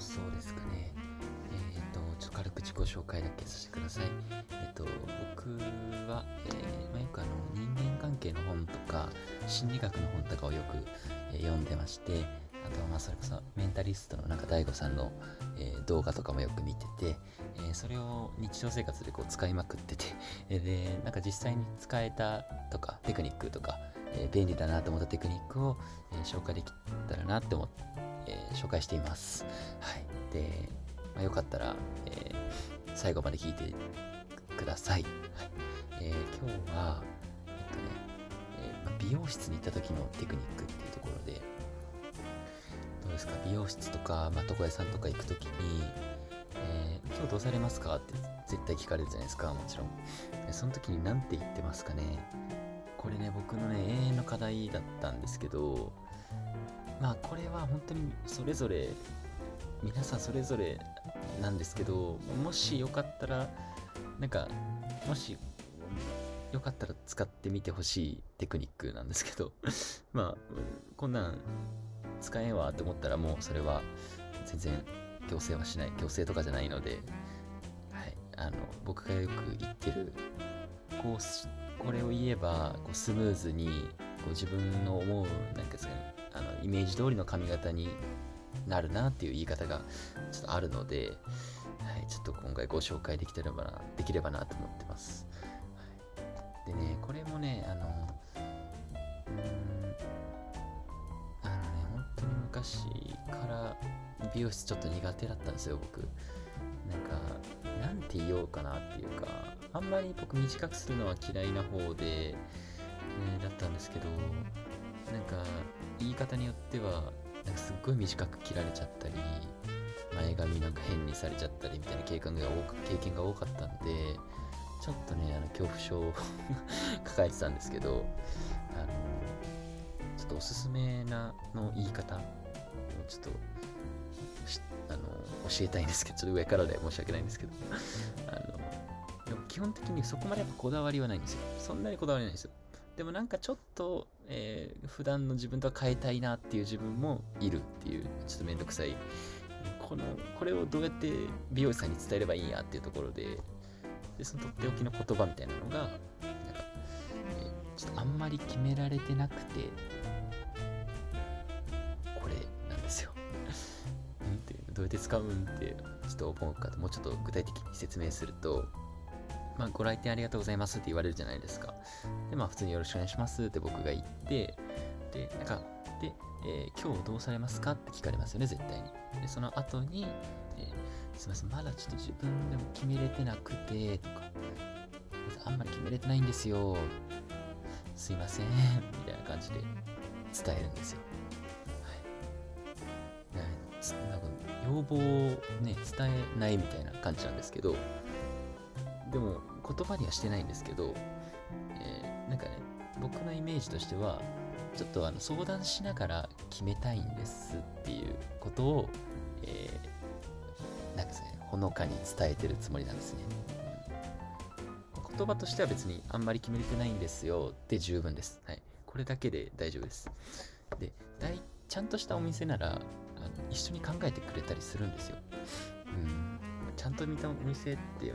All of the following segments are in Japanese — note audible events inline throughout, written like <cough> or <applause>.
そうですかね。えっ、と、ちょっと軽く自己紹介だけさせてください。えっ、と、僕は、えーまあ、よくあの人間関係の本とか、心理学の本とかをよく、えー読んでまして、あとはまあそれこそメンタリストのなんか DAIGO さんの、えー動画とかもよく見てて、えーそれを日常生活でこう使いまくってて、<laughs> えーで、なんか実際に使えたとか、テクニックとか、えー便利だなと思ったテクニックを、えー紹介できたらなって思って、えー紹介しています。はい。で、まあ、よかったら、えー最後まで聞いてください。はい。えー今日は、えっとね、えまあ美容室に行った時のテクニックっていうところで、どうですか？美容室とか、まあ、床屋さんとか行く時に、え今日どうされますか？って絶対聞かれるじゃないですか、もちろん。その時に何て言ってますかね？これね、僕のね、永遠の課題だったんですけど、まあこれは本当にそれぞれ皆さんそれぞれなんですけどもしよかったらなんかもしよかったら使ってみてほしいテクニックなんですけど <laughs> まあこんなん使えんわって思ったらもうそれは全然強制はしない強制とかじゃないので、はい、あの僕がよく言ってるこうこれを言えばこうスムーズにこう自分の思うなんかですかねあのイメージ通りの髪型になるなっていう言い方がちょっとあるので、はい、ちょっと今回ご紹介できてればなできればなと思ってます、でねこれもねあのうんあのね本当に昔から美容室ちょっと苦手だったんですよ僕。なんかなんて言おうかなっていうかあんまり僕短くするのは嫌いな方で、ね、だったんですけどなんか言い方によってはなんかすっごい短く切られちゃったり前髪なんか変にされちゃったりみたいな経験が多く経験が多かったんでちょっとねあの恐怖症を <laughs> 抱えてたんですけどあのちょっとおすすめなの言い方をちょっとあの教えたいんですけどちょっと上からで申し訳ないんですけどあのでも基本的にそこまでやっぱこだわりはないんですよ。そんなにこだわりないんですよ。でもなんかちょっと、えー普段の自分とは変えたいなっていう自分もいるっていうちょっとめんどくさい。このこれをどうやって美容師さんに伝えればいいんやっていうところででそのとっておきの言葉みたいなのがなんか、えーちょっとあんまり決められてなくてこれなんですよ。<laughs> うんってどうやって使うんってちょっと思うかともうちょっと具体的に説明するとまあ、ご来店ありがとうございますって言われるじゃないですか。で、まあ、普通によろしくお願いしますって僕が言って、で、なんか、で、えー今日どうされますかって聞かれますよね、絶対に。で、その後に、えーすみません、まだちょっと自分でも決めれてなくて、とか、あんまり決めれてないんですよ。すいません、<laughs> みたいな感じで伝えるんですよ。はい。なんか要望をね、伝えないみたいな感じなんですけど、でも言葉にはしてないんですけど、えーなんかね僕のイメージとしてはちょっとあの相談しながら決めたいんですっていうことを、えーなんかですねほのかに伝えてるつもりなんですね、言葉としては別にあんまり決めれてないんですよで十分です、はい、これだけで大丈夫です。で大ちゃんとしたお店ならあの一緒に考えてくれたりするんですよ。うん。ちゃんと見たお店って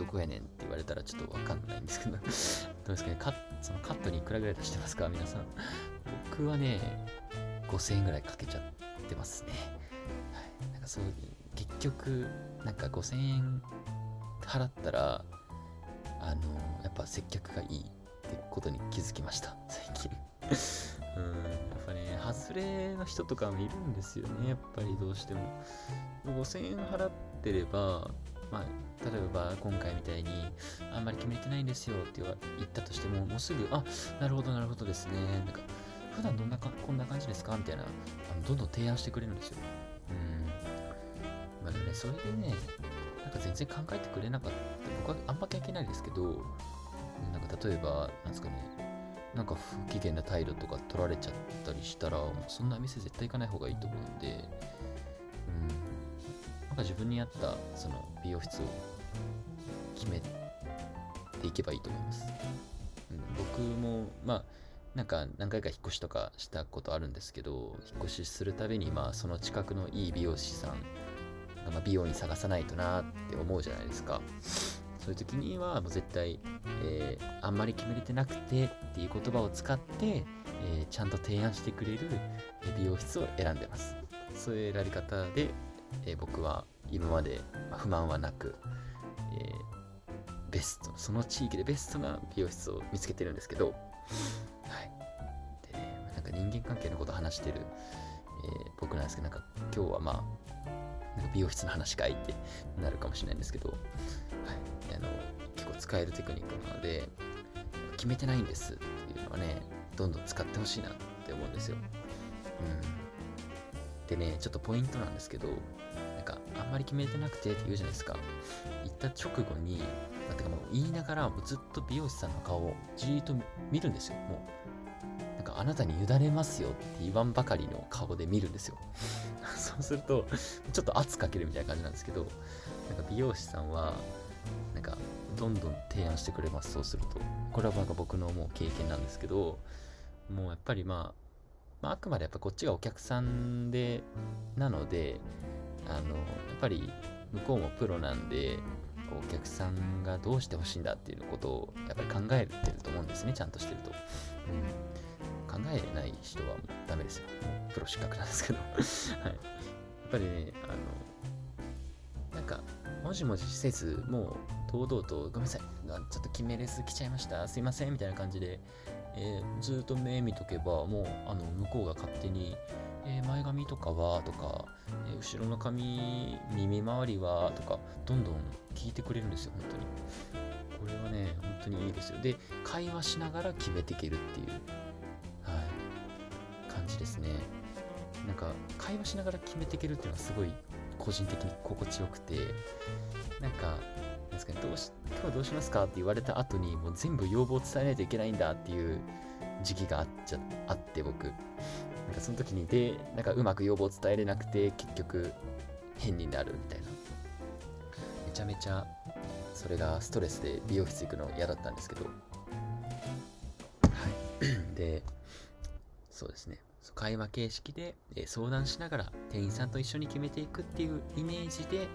どこやねんって言われたらちょっとわかんないんですけど。<laughs> どうですかね？カッそのカットにいくらぐらい出してますか？皆さん。僕はね5000円ぐらいかけちゃってますね。はい。なんかそう結局なんか5000円払ったらあのやっぱ接客がいいってことに気づきました。最近。<laughs> うん。やっぱね外れの人とかもいるんですよね。やっぱりどうしても。5000円払ってればまあ例えば今回みたいにあんまり決めてないんですよって言ったとしてももうすぐあなるほどなるほどですねなんか普段どんなかこんな感じですか？みたいなあのどんどん提案してくれるんですよ。うん。まあでもねそれでねなんか全然考えてくれなかった。僕はあんま関係ないですけどなんか例えばなんですかねなんか不機嫌な態度とか取られちゃったりしたらもうそんな店絶対行かない方がいいと思うんでうんなんか自分に合ったその美容室を決めていけばいいと思います。うん、僕もまあなんか何回か引っ越しとかしたことあるんですけど引っ越しするたびにまあその近くのいい美容師さんまあ美容に探さないとなって思うじゃないですかそういう時にはもう絶対、えー、あんまり決めれてなくてっていう言葉を使って、えー、ちゃんと提案してくれる美容室を選んでますそういう選び方で、えー、僕は今まで不満はなく、えーベストその地域でベストな美容室を見つけてるんですけどはい。でねなんか人間関係のこと話してる、え僕なんですけどなんか今日はまあなんか美容室の話かいってなるかもしれないんですけど、はい、あの結構使えるテクニックなので決めてないんですっていうのはねどんどん使ってほしいなって思うんですよ、うん、でねちょっとポイントなんですけどあんまり決めてなくてって言うじゃないですか。行った直後に、まあ、てかもう言いながらもうずっと美容師さんの顔をじーっと見るんですよ。もうなんかあなたに委ねますよって言わんばかりの顔で見るんですよ。<laughs> そうするとちょっと圧かけるみたいな感じなんですけどなんか美容師さんはなんかどんどん提案してくれますそうすると。これはなんか僕のもう経験なんですけどもうやっぱりまあ、まあ、あくまでやっぱこっちがお客さんでなのであのやっぱり向こうもプロなんでお客さんがどうしてほしいんだっていうことをやっぱり考えてると思うんですねちゃんとしてると、うん、考えない人はダメですよ。プロ失格なんですけど。<laughs> はい、やっぱりねあのなんかもじもじせずもう堂々とごめんなさいちょっと決めレス来ちゃいましたすいませんみたいな感じで、えー、ずっと目見とけばもうあの向こうが勝手にえー、前髪とかはとか、え、後ろの髪、耳周りはとか、どんどん聞いてくれるんですよ、本当に。これはね、本当にいいですよ。で、会話しながら決めていけるっていう、はい、感じですね。なんか、会話しながら決めていけるっていうのはすごい個人的に心地よくて、なんか、ですかね、どうし今日はどうしますかって言われた後に、もう全部要望を伝えないといけないんだっていう時期があっちゃあって、僕。なんかその時にでなんかうまく要望を伝えれなくて結局変になるみたいな。めちゃめちゃそれがストレスで美容室行くの嫌だったんですけど。はい。<clears throat> でそうですね。会話形式で相談しながら店員さんと一緒に決めていくっていうイメージで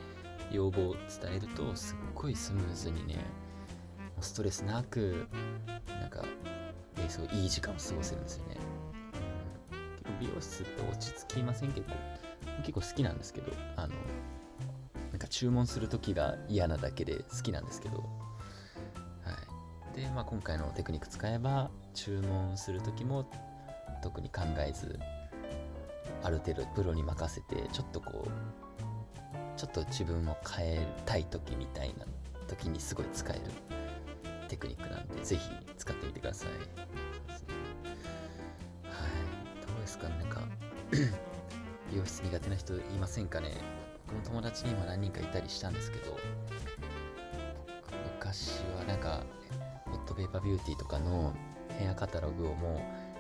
要望を伝えるとすっごいスムーズにねストレスなくなんかすごいいい時間を過ごせるんですよね。美容室って落ち着きません結構結構好きなんですけどあのなんか注文する時が嫌なだけで好きなんですけどはいでまあ今回のテクニック使えば注文する時も特に考えずある程度プロに任せてちょっとこうちょっと自分を変えたい時みたいな時にすごい使えるテクニックなんでぜひ使ってみてください。<clears throat> 美容室苦手な人いませんかね？僕の友達に今何人かいたりしたんですけど昔はなんかホットペーパービューティーとかのヘアカタログをもう、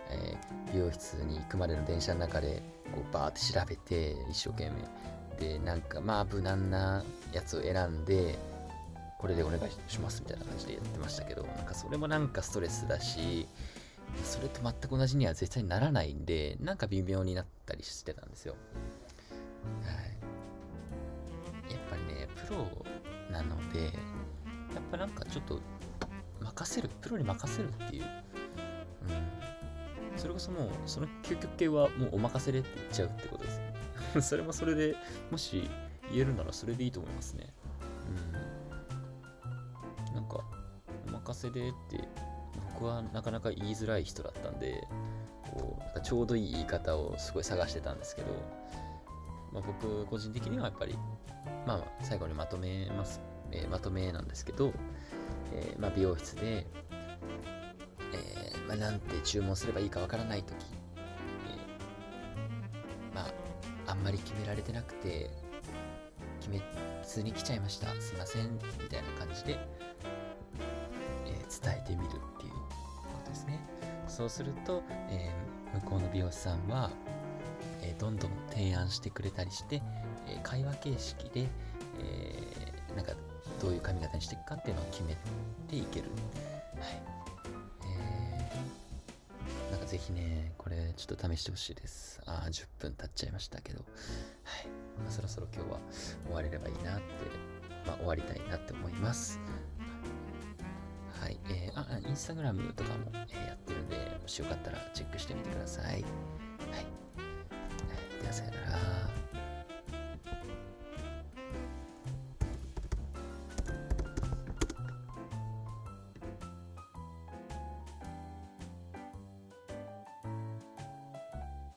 えー、美容室に行くまでの電車の中でこうバーって調べて一生懸命。でなんかまあ無難なやつを選んでこれでお願いしますみたいな感じでやってましたけどなんかそれもなんかストレスだしそれと全く同じには絶対ならないんで、なんか微妙になったりしてたんですよ。はい。やっぱりね、プロなので、やっぱなんかちょっと任せる、プロに任せるっていう。うん。それこそもう、その究極系はもうお任せでって言っちゃうってことです。<laughs> それもそれでもし言えるならそれでいいと思いますね。うん。なんか、お任せでって僕はなかなか言いづらい人だったんでこうなんかちょうどいい言い方をすごい探してたんですけど、まあ、僕個人的にはやっぱり、まあ、最後にまとめます、えー、まとめなんですけど、えー、まあ、美容室で、えー、まあ、なんて注文すればいいかわからない時、えまああんまり決められてなくて決めずに来ちゃいました。すいません。みたいな感じで、伝えてみる。そうすると、えー、向こうの美容師さんは、えー、どんどん提案してくれたりして、えー、会話形式で、えー、なんかどういう髪型にしていくかっていうのを決めていける。はいえー、なんかぜひね、これちょっと試してほしいです。あ、10分経っちゃいましたけど、はいまあ、そろそろ今日は終われればいいなって、まあ、終わりたいなって思います。はい、えー、あ、インスタグラムとかも、えー、やってもしよかったらチェックしてみてください。はい、ではさよなら。